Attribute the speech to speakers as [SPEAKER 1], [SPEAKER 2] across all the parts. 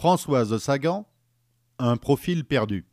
[SPEAKER 1] Françoise Sagan, un profil perdu.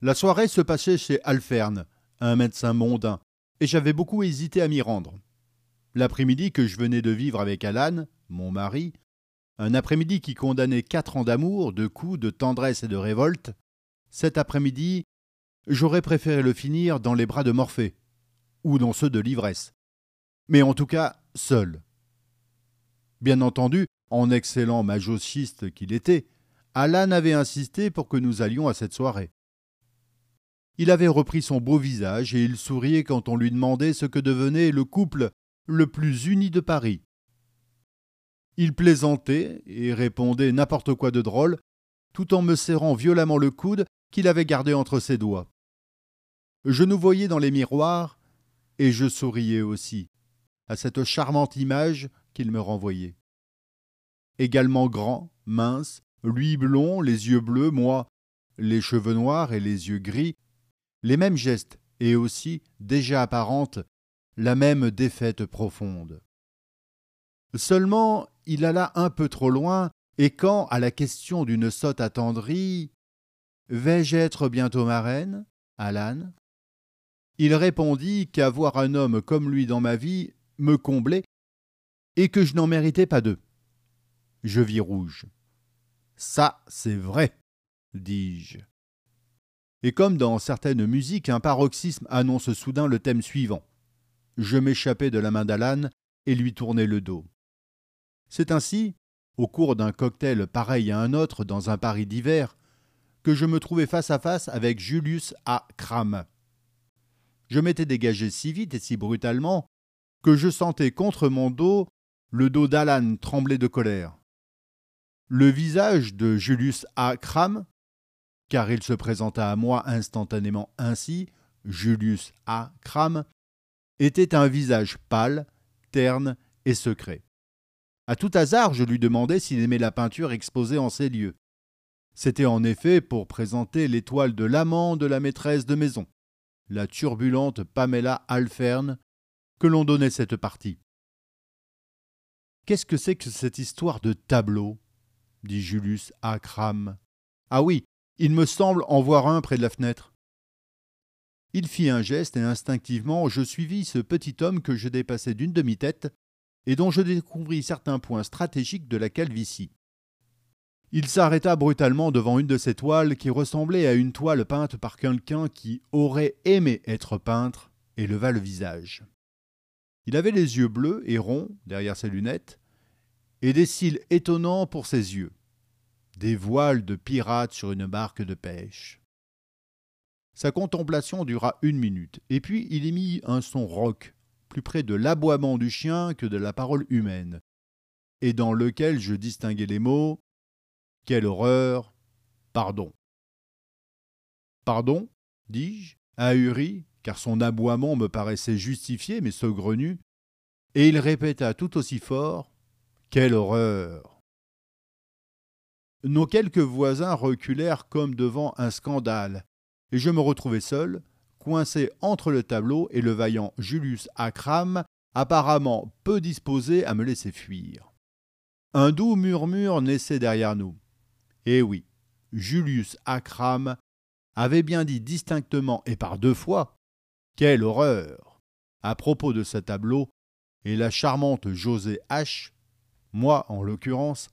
[SPEAKER 1] La soirée se passait chez Alferne, un médecin mondain, et j'avais beaucoup hésité à m'y rendre. L'après-midi que je venais de vivre avec Alan, mon mari, un après-midi qui condamnait quatre ans d'amour, de coups, de tendresse et de révolte, cet après-midi, j'aurais préféré le finir dans les bras de Morphée, ou dans ceux de l'ivresse. Mais en tout cas, seul. Bien entendu, en excellent majochiste qu'il était, Alan avait insisté pour que nous allions à cette soirée. Il avait repris son beau visage et il souriait quand on lui demandait ce que devenait le couple le plus uni de Paris. Il plaisantait et répondait n'importe quoi de drôle, tout en me serrant violemment le coude qu'il avait gardé entre ses doigts. Je nous voyais dans les miroirs, et je souriais aussi à cette charmante image qu'il me renvoyait également grand, mince, lui blond, les yeux bleus, moi, les cheveux noirs et les yeux gris, les mêmes gestes, et aussi, déjà apparente, la même défaite profonde. Seulement, il alla un peu trop loin, et quand, à la question d'une sotte attendrie, Vais-je être bientôt marraine, Alan? Il répondit qu'avoir un homme comme lui dans ma vie me comblait, et que je n'en méritais pas deux je vis rouge. Ça, c'est vrai, dis-je. Et comme dans certaines musiques, un paroxysme annonce soudain le thème suivant. Je m'échappais de la main d'Alan et lui tournai le dos. C'est ainsi, au cours d'un cocktail pareil à un autre dans un Paris d'hiver, que je me trouvais face à face avec Julius A. Kram. Je m'étais dégagé si vite et si brutalement que je sentais contre mon dos le dos d'Alan trembler de colère. Le visage de Julius A. Kram, car il se présenta à moi instantanément ainsi, Julius A. Kram, était un visage pâle, terne et secret. À tout hasard, je lui demandai s'il aimait la peinture exposée en ces lieux. C'était en effet pour présenter l'étoile de l'amant de la maîtresse de maison, la turbulente Pamela Alferne, que l'on donnait cette partie. Qu'est-ce que c'est que cette histoire de tableau? Dit Julius à Ah oui, il me semble en voir un près de la fenêtre. Il fit un geste et instinctivement je suivis ce petit homme que je dépassais d'une demi-tête et dont je découvris certains points stratégiques de la calvitie. Il s'arrêta brutalement devant une de ces toiles qui ressemblait à une toile peinte par quelqu'un qui aurait aimé être peintre et leva le visage. Il avait les yeux bleus et ronds derrière ses lunettes, et des cils étonnants pour ses yeux, des voiles de pirate sur une barque de pêche. Sa contemplation dura une minute, et puis il émit un son rauque, plus près de l'aboiement du chien que de la parole humaine, et dans lequel je distinguai les mots Quelle horreur Pardon. Pardon? dis-je, ahuri, car son aboiement me paraissait justifié mais saugrenu, et il répéta tout aussi fort quelle horreur Nos quelques voisins reculèrent comme devant un scandale, et je me retrouvai seul, coincé entre le tableau et le vaillant Julius Akram, apparemment peu disposé à me laisser fuir. Un doux murmure naissait derrière nous. Eh oui, Julius Akram avait bien dit distinctement et par deux fois Quelle horreur à propos de ce tableau, et la charmante José H moi en l'occurrence,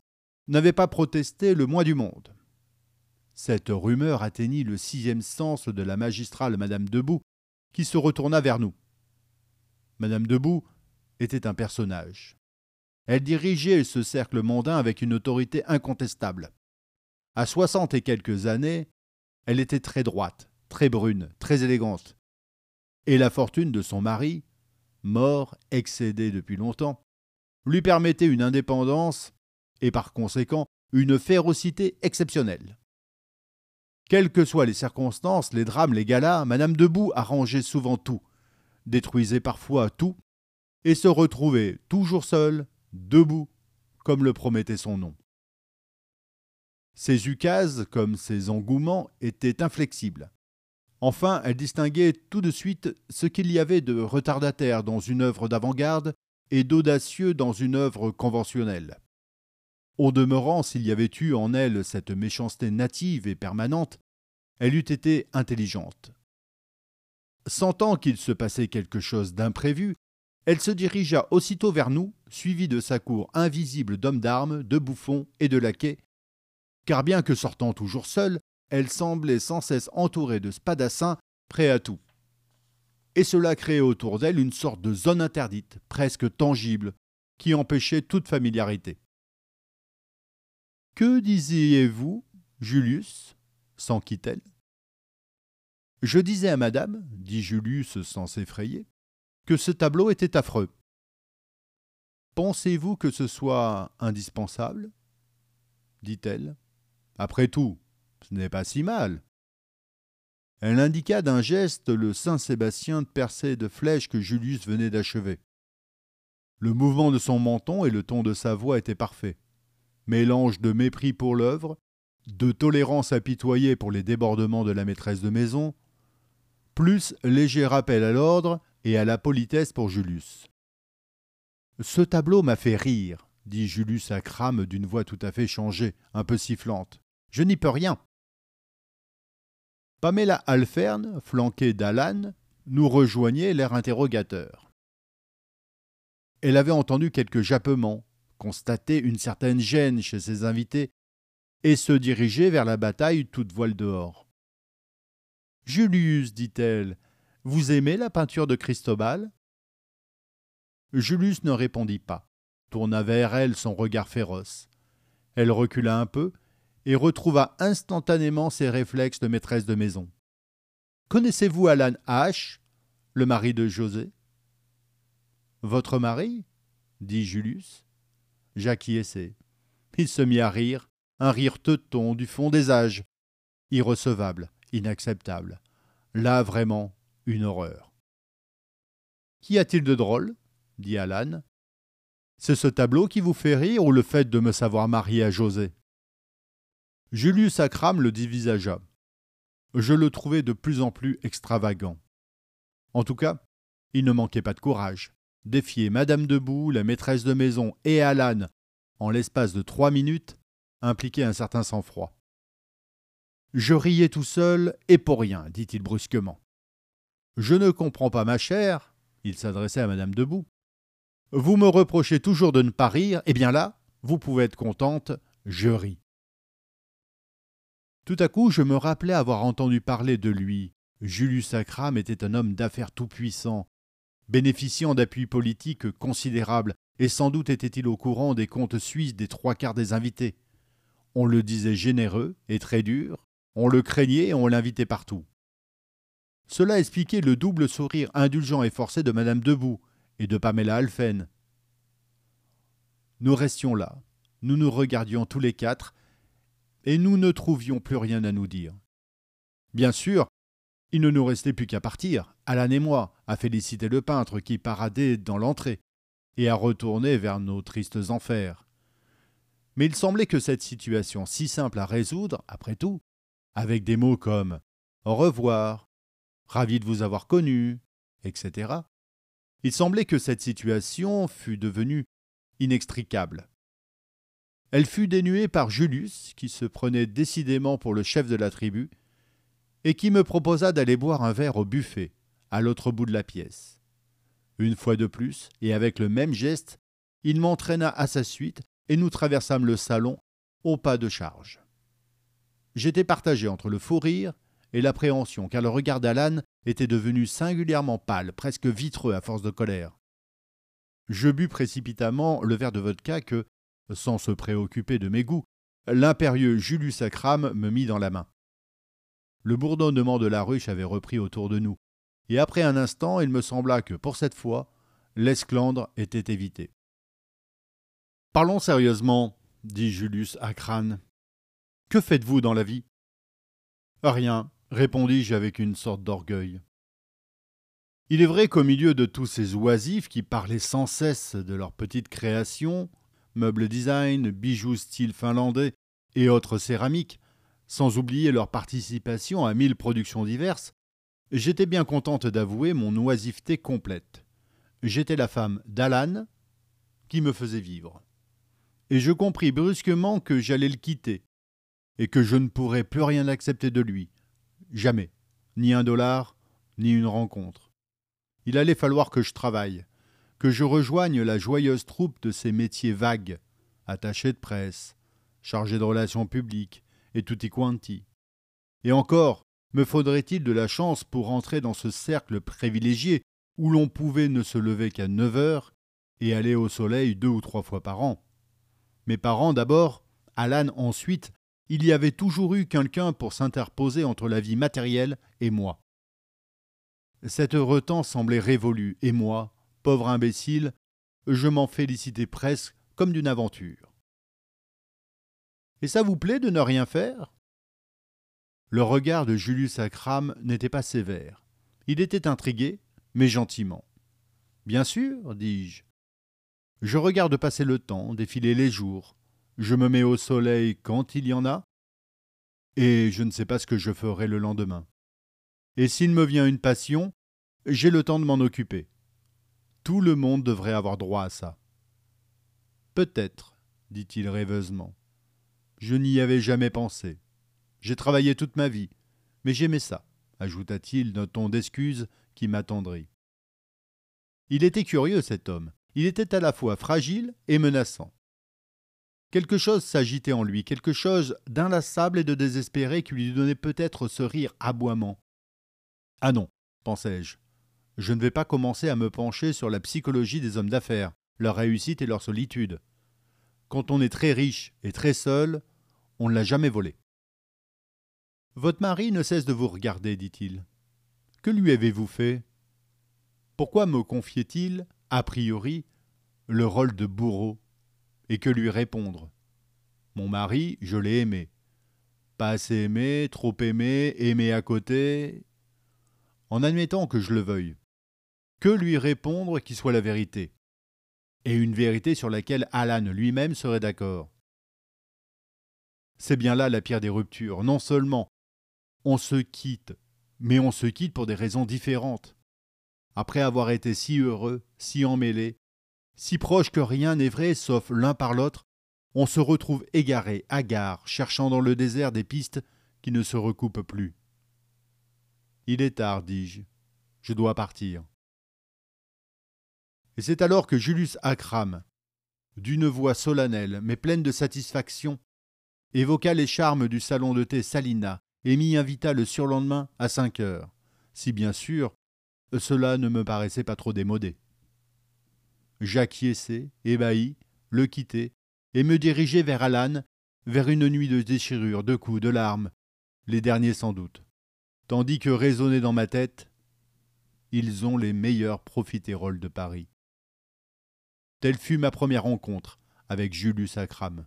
[SPEAKER 1] n'avais pas protesté le moins du monde. Cette rumeur atteignit le sixième sens de la magistrale Madame Debout, qui se retourna vers nous. Madame Debout était un personnage. Elle dirigeait ce cercle mondain avec une autorité incontestable. À soixante et quelques années, elle était très droite, très brune, très élégante. Et la fortune de son mari, mort, excédé depuis longtemps, lui permettait une indépendance et par conséquent une férocité exceptionnelle. Quelles que soient les circonstances, les drames, les galas, Madame Debout arrangeait souvent tout, détruisait parfois tout, et se retrouvait toujours seule, debout, comme le promettait son nom. Ses ukases, comme ses engouements, étaient inflexibles. Enfin, elle distinguait tout de suite ce qu'il y avait de retardataire dans une œuvre d'avant-garde et d'audacieux dans une œuvre conventionnelle. Au demeurant, s'il y avait eu en elle cette méchanceté native et permanente, elle eût été intelligente. Sentant qu'il se passait quelque chose d'imprévu, elle se dirigea aussitôt vers nous, suivie de sa cour invisible d'hommes d'armes, de bouffons et de laquais, car bien que sortant toujours seule, elle semblait sans cesse entourée de spadassins prêts à tout. Et cela créait autour d'elle une sorte de zone interdite, presque tangible, qui empêchait toute familiarité. Que disiez-vous, Julius s'enquit-elle. Je disais à madame, dit Julius sans s'effrayer, que ce tableau était affreux. Pensez-vous que ce soit indispensable? dit-elle. Après tout, ce n'est pas si mal. Elle indiqua d'un geste le Saint Sébastien percé de flèches que Julius venait d'achever. Le mouvement de son menton et le ton de sa voix étaient parfaits. Mélange de mépris pour l'œuvre, de tolérance apitoyée pour les débordements de la maîtresse de maison, plus léger rappel à l'ordre et à la politesse pour Julius. Ce tableau m'a fait rire, dit Julius à Crame d'une voix tout à fait changée, un peu sifflante. Je n'y peux rien. Pamela Alfern, flanquée d'Alan, nous rejoignait l'air interrogateur. Elle avait entendu quelques jappements, constaté une certaine gêne chez ses invités, et se dirigeait vers la bataille toute voile dehors. Julius, dit-elle, vous aimez la peinture de Cristobal? Julius ne répondit pas, tourna vers elle son regard féroce. Elle recula un peu et retrouva instantanément ses réflexes de maîtresse de maison. Connaissez-vous Alan H., le mari de José? Votre mari? dit Julius. J'acquiesçai. Il se mit à rire, un rire teuton du fond des âges. Irrecevable, inacceptable. Là vraiment, une horreur. Qu'y a-t-il de drôle? dit Alan. C'est ce tableau qui vous fait rire ou le fait de me savoir marié à José? Julius Akram le divisagea. Je le trouvais de plus en plus extravagant. En tout cas, il ne manquait pas de courage. Défier Madame Debout, la maîtresse de maison et Alan en l'espace de trois minutes impliquait un certain sang-froid. Je riais tout seul et pour rien, dit-il brusquement. Je ne comprends pas, ma chère, il s'adressait à Madame Debout. Vous me reprochez toujours de ne pas rire, eh bien là, vous pouvez être contente, je ris. Tout à coup, je me rappelais avoir entendu parler de lui. Julius Sacram était un homme d'affaires tout-puissant, bénéficiant d'appuis politiques considérables, et sans doute était-il au courant des comptes suisses des trois quarts des invités. On le disait généreux et très dur, on le craignait et on l'invitait partout. Cela expliquait le double sourire indulgent et forcé de Madame Debout et de Pamela Alphen. Nous restions là, nous nous regardions tous les quatre, et nous ne trouvions plus rien à nous dire. Bien sûr, il ne nous restait plus qu'à partir, Alan et moi, à féliciter le peintre qui paradait dans l'entrée, et à retourner vers nos tristes enfers. Mais il semblait que cette situation si simple à résoudre, après tout, avec des mots comme Au revoir, ravi de vous avoir connu, etc., il semblait que cette situation fût devenue inextricable. Elle fut dénuée par Julius, qui se prenait décidément pour le chef de la tribu, et qui me proposa d'aller boire un verre au buffet, à l'autre bout de la pièce. Une fois de plus, et avec le même geste, il m'entraîna à sa suite, et nous traversâmes le salon au pas de charge. J'étais partagé entre le faux rire et l'appréhension, car le regard d'Alan était devenu singulièrement pâle, presque vitreux à force de colère. Je bus précipitamment le verre de vodka que, sans se préoccuper de mes goûts, l'impérieux Julius Sacram me mit dans la main. Le bourdonnement de la ruche avait repris autour de nous, et après un instant il me sembla que, pour cette fois, l'esclandre était évité. Parlons sérieusement, dit Julius à Que faites-vous dans la vie Rien, répondis-je avec une sorte d'orgueil. Il est vrai qu'au milieu de tous ces oisifs qui parlaient sans cesse de leurs petites créations, meubles design, bijoux style finlandais et autres céramiques, sans oublier leur participation à mille productions diverses, j'étais bien contente d'avouer mon oisiveté complète. J'étais la femme d'Alan qui me faisait vivre. et je compris brusquement que j'allais le quitter, et que je ne pourrais plus rien accepter de lui. Jamais. Ni un dollar, ni une rencontre. Il allait falloir que je travaille, que je rejoigne la joyeuse troupe de ces métiers vagues, attaché de presse, chargé de relations publiques, et tutti quanti. Et encore, me faudrait-il de la chance pour entrer dans ce cercle privilégié où l'on pouvait ne se lever qu'à neuf heures et aller au soleil deux ou trois fois par an. Mes parents d'abord, Alan ensuite, il y avait toujours eu quelqu'un pour s'interposer entre la vie matérielle et moi. Cet heureux temps semblait révolu, et moi, pauvre imbécile, je m'en félicitais presque comme d'une aventure. Et ça vous plaît de ne rien faire? Le regard de Julius Akram n'était pas sévère. Il était intrigué, mais gentiment. Bien sûr, dis-je. Je regarde passer le temps, défiler les jours. Je me mets au soleil quand il y en a, et je ne sais pas ce que je ferai le lendemain. Et s'il me vient une passion, j'ai le temps de m'en occuper. Tout le monde devrait avoir droit à ça. Peut-être, dit-il rêveusement. Je n'y avais jamais pensé. J'ai travaillé toute ma vie, mais j'aimais ça, ajouta-t-il d'un ton d'excuse qui m'attendrit. Il était curieux, cet homme. Il était à la fois fragile et menaçant. Quelque chose s'agitait en lui, quelque chose d'inlassable et de désespéré qui lui donnait peut-être ce rire aboiement. Ah non, pensai-je, je ne vais pas commencer à me pencher sur la psychologie des hommes d'affaires, leur réussite et leur solitude. Quand on est très riche et très seul, on ne l'a jamais volé. Votre mari ne cesse de vous regarder, dit-il. Que lui avez-vous fait? Pourquoi me confiait-il, a priori, le rôle de bourreau? Et que lui répondre? Mon mari, je l'ai aimé. Pas assez aimé, trop aimé, aimé à côté. En admettant que je le veuille, que lui répondre qui soit la vérité Et une vérité sur laquelle Alan lui-même serait d'accord. C'est bien là la pire des ruptures. Non seulement on se quitte, mais on se quitte pour des raisons différentes. Après avoir été si heureux, si emmêlés, si proches que rien n'est vrai sauf l'un par l'autre, on se retrouve égaré, hagard, cherchant dans le désert des pistes qui ne se recoupent plus. Il est tard, dis-je. Je dois partir. Et c'est alors que Julius Akram, d'une voix solennelle mais pleine de satisfaction, évoqua les charmes du salon de thé Salina et m'y invita le surlendemain à cinq heures, si bien sûr cela ne me paraissait pas trop démodé. J'acquiesçai, ébahi, le quittai, et me dirigeai vers Alan, vers une nuit de déchirures, de coups, de larmes, les derniers sans doute, tandis que résonnait dans ma tête Ils ont les meilleurs profiteroles de Paris. Telle fut ma première rencontre avec Julius Akram.